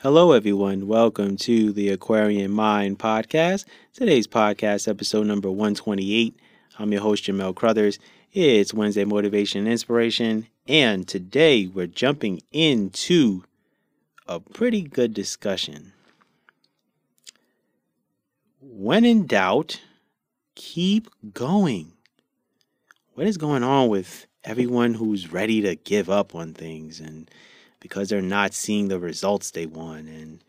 Hello, everyone. Welcome to the Aquarian Mind podcast. Today's podcast, episode number 128. I'm your host, Jamell Crouthers. It's Wednesday Motivation and Inspiration, and today we're jumping into a pretty good discussion. When in doubt, keep going. What is going on with everyone who's ready to give up on things and because they're not seeing the results they want and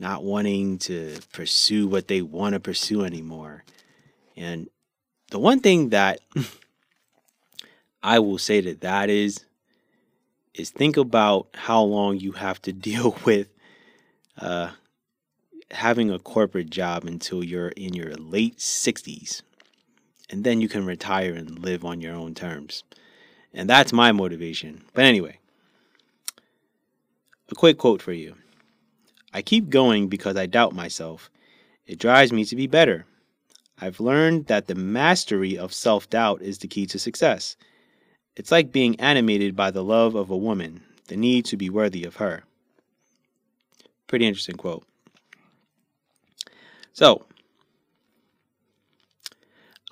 not wanting to pursue what they want to pursue anymore. And the one thing that I will say to that is is think about how long you have to deal with uh, having a corporate job until you're in your late 60s. And then you can retire and live on your own terms. And that's my motivation. But anyway, a quick quote for you I keep going because I doubt myself. It drives me to be better. I've learned that the mastery of self doubt is the key to success. It's like being animated by the love of a woman, the need to be worthy of her. Pretty interesting quote. So,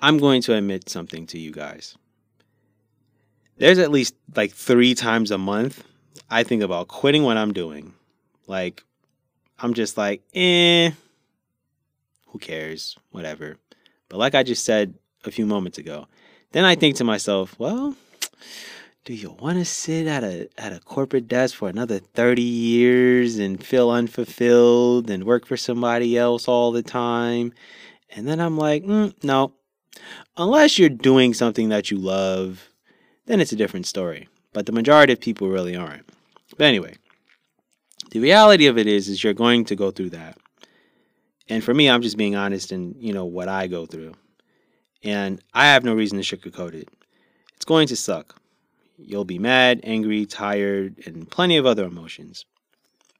I'm going to admit something to you guys. There's at least like three times a month I think about quitting what I'm doing. Like, I'm just like, eh, who cares? Whatever. But like I just said a few moments ago, then I think to myself, well, do you want to sit at a at a corporate desk for another 30 years and feel unfulfilled and work for somebody else all the time? And then I'm like, mm, no. Unless you're doing something that you love, then it's a different story. But the majority of people really aren't. But anyway, the reality of it is, is you're going to go through that. And for me, I'm just being honest in, you know, what I go through. And I have no reason to sugarcoat it. It's going to suck. You'll be mad, angry, tired, and plenty of other emotions.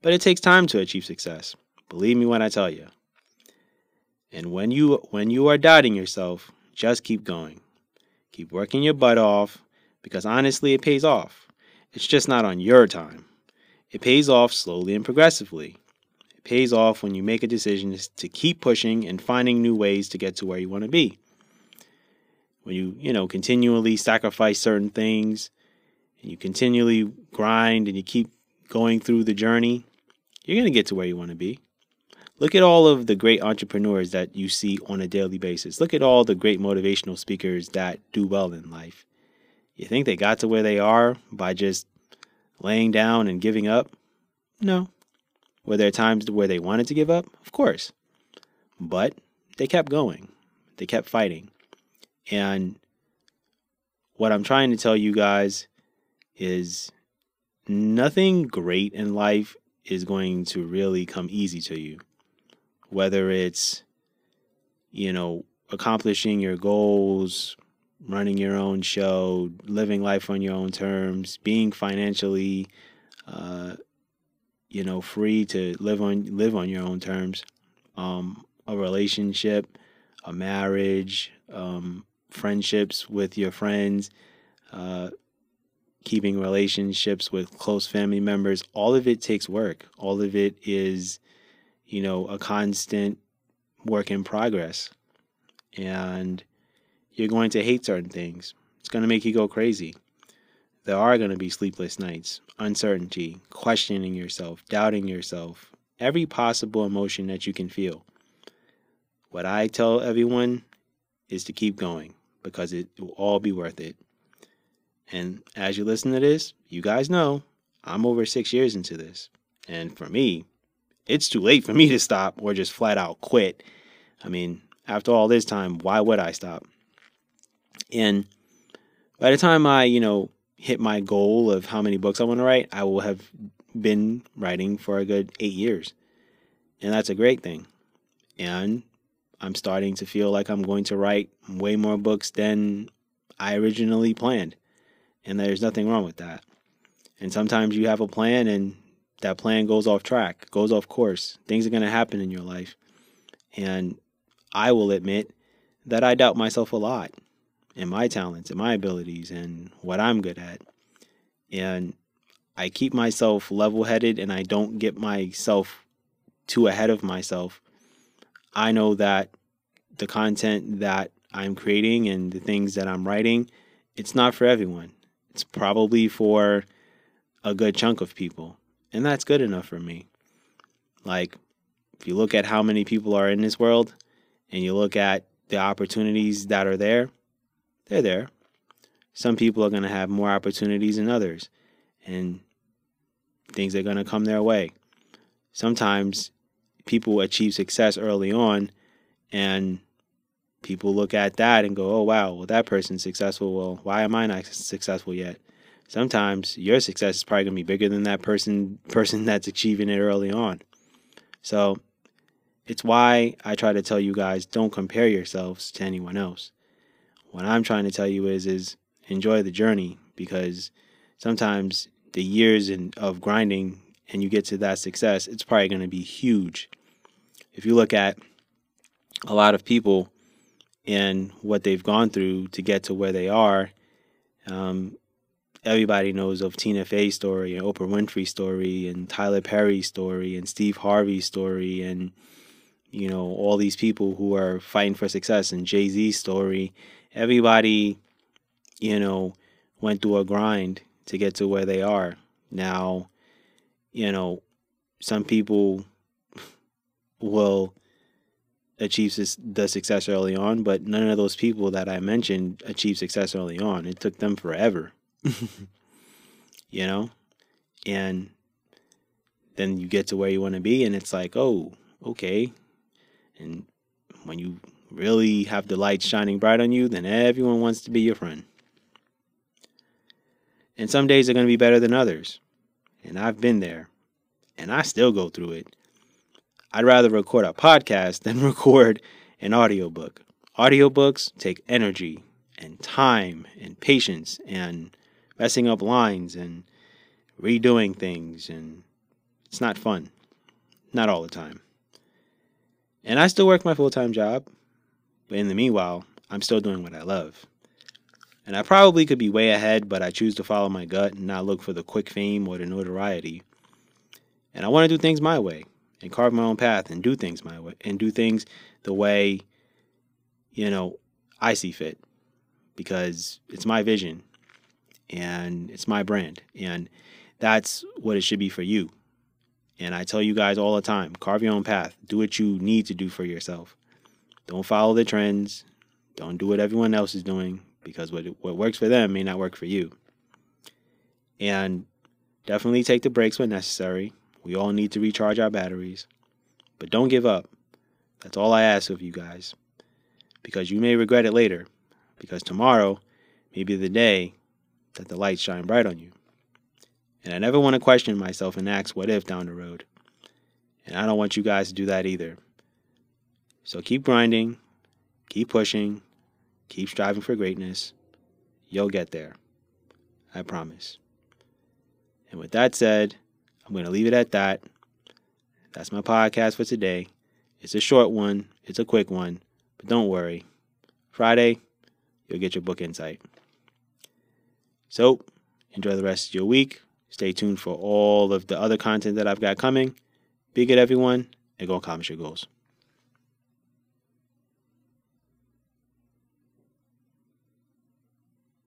But it takes time to achieve success. Believe me when I tell you. And when you when you are doubting yourself, just keep going. Keep working your butt off because honestly it pays off. It's just not on your time. It pays off slowly and progressively. It pays off when you make a decision to keep pushing and finding new ways to get to where you want to be. When you, you know, continually sacrifice certain things and you continually grind and you keep going through the journey, you're going to get to where you want to be. Look at all of the great entrepreneurs that you see on a daily basis. Look at all the great motivational speakers that do well in life. You think they got to where they are by just laying down and giving up? No. Were there times where they wanted to give up? Of course. But they kept going. They kept fighting. And what I'm trying to tell you guys is nothing great in life is going to really come easy to you. Whether it's, you know, accomplishing your goals, running your own show, living life on your own terms, being financially, uh, you know, free to live on live on your own terms. Um, a relationship, a marriage, um, friendships with your friends, uh, keeping relationships with close family members. All of it takes work. All of it is, you know, a constant work in progress, and you're going to hate certain things. It's going to make you go crazy. There are going to be sleepless nights, uncertainty, questioning yourself, doubting yourself, every possible emotion that you can feel. What I tell everyone is to keep going because it will all be worth it. And as you listen to this, you guys know I'm over six years into this. And for me, it's too late for me to stop or just flat out quit. I mean, after all this time, why would I stop? And by the time I, you know, hit my goal of how many books I want to write, I will have been writing for a good eight years. And that's a great thing. And I'm starting to feel like I'm going to write way more books than I originally planned. And there's nothing wrong with that. And sometimes you have a plan and that plan goes off track, goes off course. Things are going to happen in your life. And I will admit that I doubt myself a lot and my talents and my abilities and what I'm good at. And I keep myself level headed and I don't get myself too ahead of myself, I know that the content that I'm creating and the things that I'm writing, it's not for everyone. It's probably for a good chunk of people. And that's good enough for me. Like, if you look at how many people are in this world and you look at the opportunities that are there, they're there. Some people are going to have more opportunities than others, and things are going to come their way. Sometimes people achieve success early on, and people look at that and go, oh, wow, well, that person's successful. Well, why am I not successful yet? Sometimes your success is probably going to be bigger than that person person that's achieving it early on. So it's why I try to tell you guys don't compare yourselves to anyone else. What I'm trying to tell you is is enjoy the journey because sometimes the years in, of grinding and you get to that success, it's probably going to be huge. If you look at a lot of people and what they've gone through to get to where they are, um, everybody knows of Tina Fey's story and Oprah Winfrey's story and Tyler Perry's story and Steve Harvey's story and you know all these people who are fighting for success and Jay Z's story. Everybody, you know, went through a grind to get to where they are. Now, you know, some people will achieve the success early on, but none of those people that I mentioned achieved success early on. It took them forever. you know? And then you get to where you want to be, and it's like, oh, okay. And when you really have the light shining bright on you, then everyone wants to be your friend. And some days are going to be better than others. And I've been there. And I still go through it. I'd rather record a podcast than record an audiobook. Audiobooks take energy and time and patience and messing up lines and redoing things and it's not fun. Not all the time. And I still work my full-time job, but in the meanwhile, I'm still doing what I love. And I probably could be way ahead, but I choose to follow my gut and not look for the quick fame or the notoriety. And I want to do things my way and carve my own path and do things my way and do things the way you know I see fit because it's my vision and it's my brand. And that's what it should be for you. And I tell you guys all the time carve your own path, do what you need to do for yourself. Don't follow the trends, don't do what everyone else is doing because what, what works for them may not work for you. And definitely take the breaks when necessary. We all need to recharge our batteries. But don't give up. That's all I ask of you guys. Because you may regret it later. Because tomorrow may be the day that the lights shine bright on you. And I never want to question myself and ask what if down the road. And I don't want you guys to do that either. So keep grinding, keep pushing, keep striving for greatness. You'll get there. I promise. And with that said, I'm going to leave it at that. That's my podcast for today. It's a short one, it's a quick one, but don't worry. Friday, you'll get your book insight. So, enjoy the rest of your week. Stay tuned for all of the other content that I've got coming. Be good, everyone, and go accomplish your goals.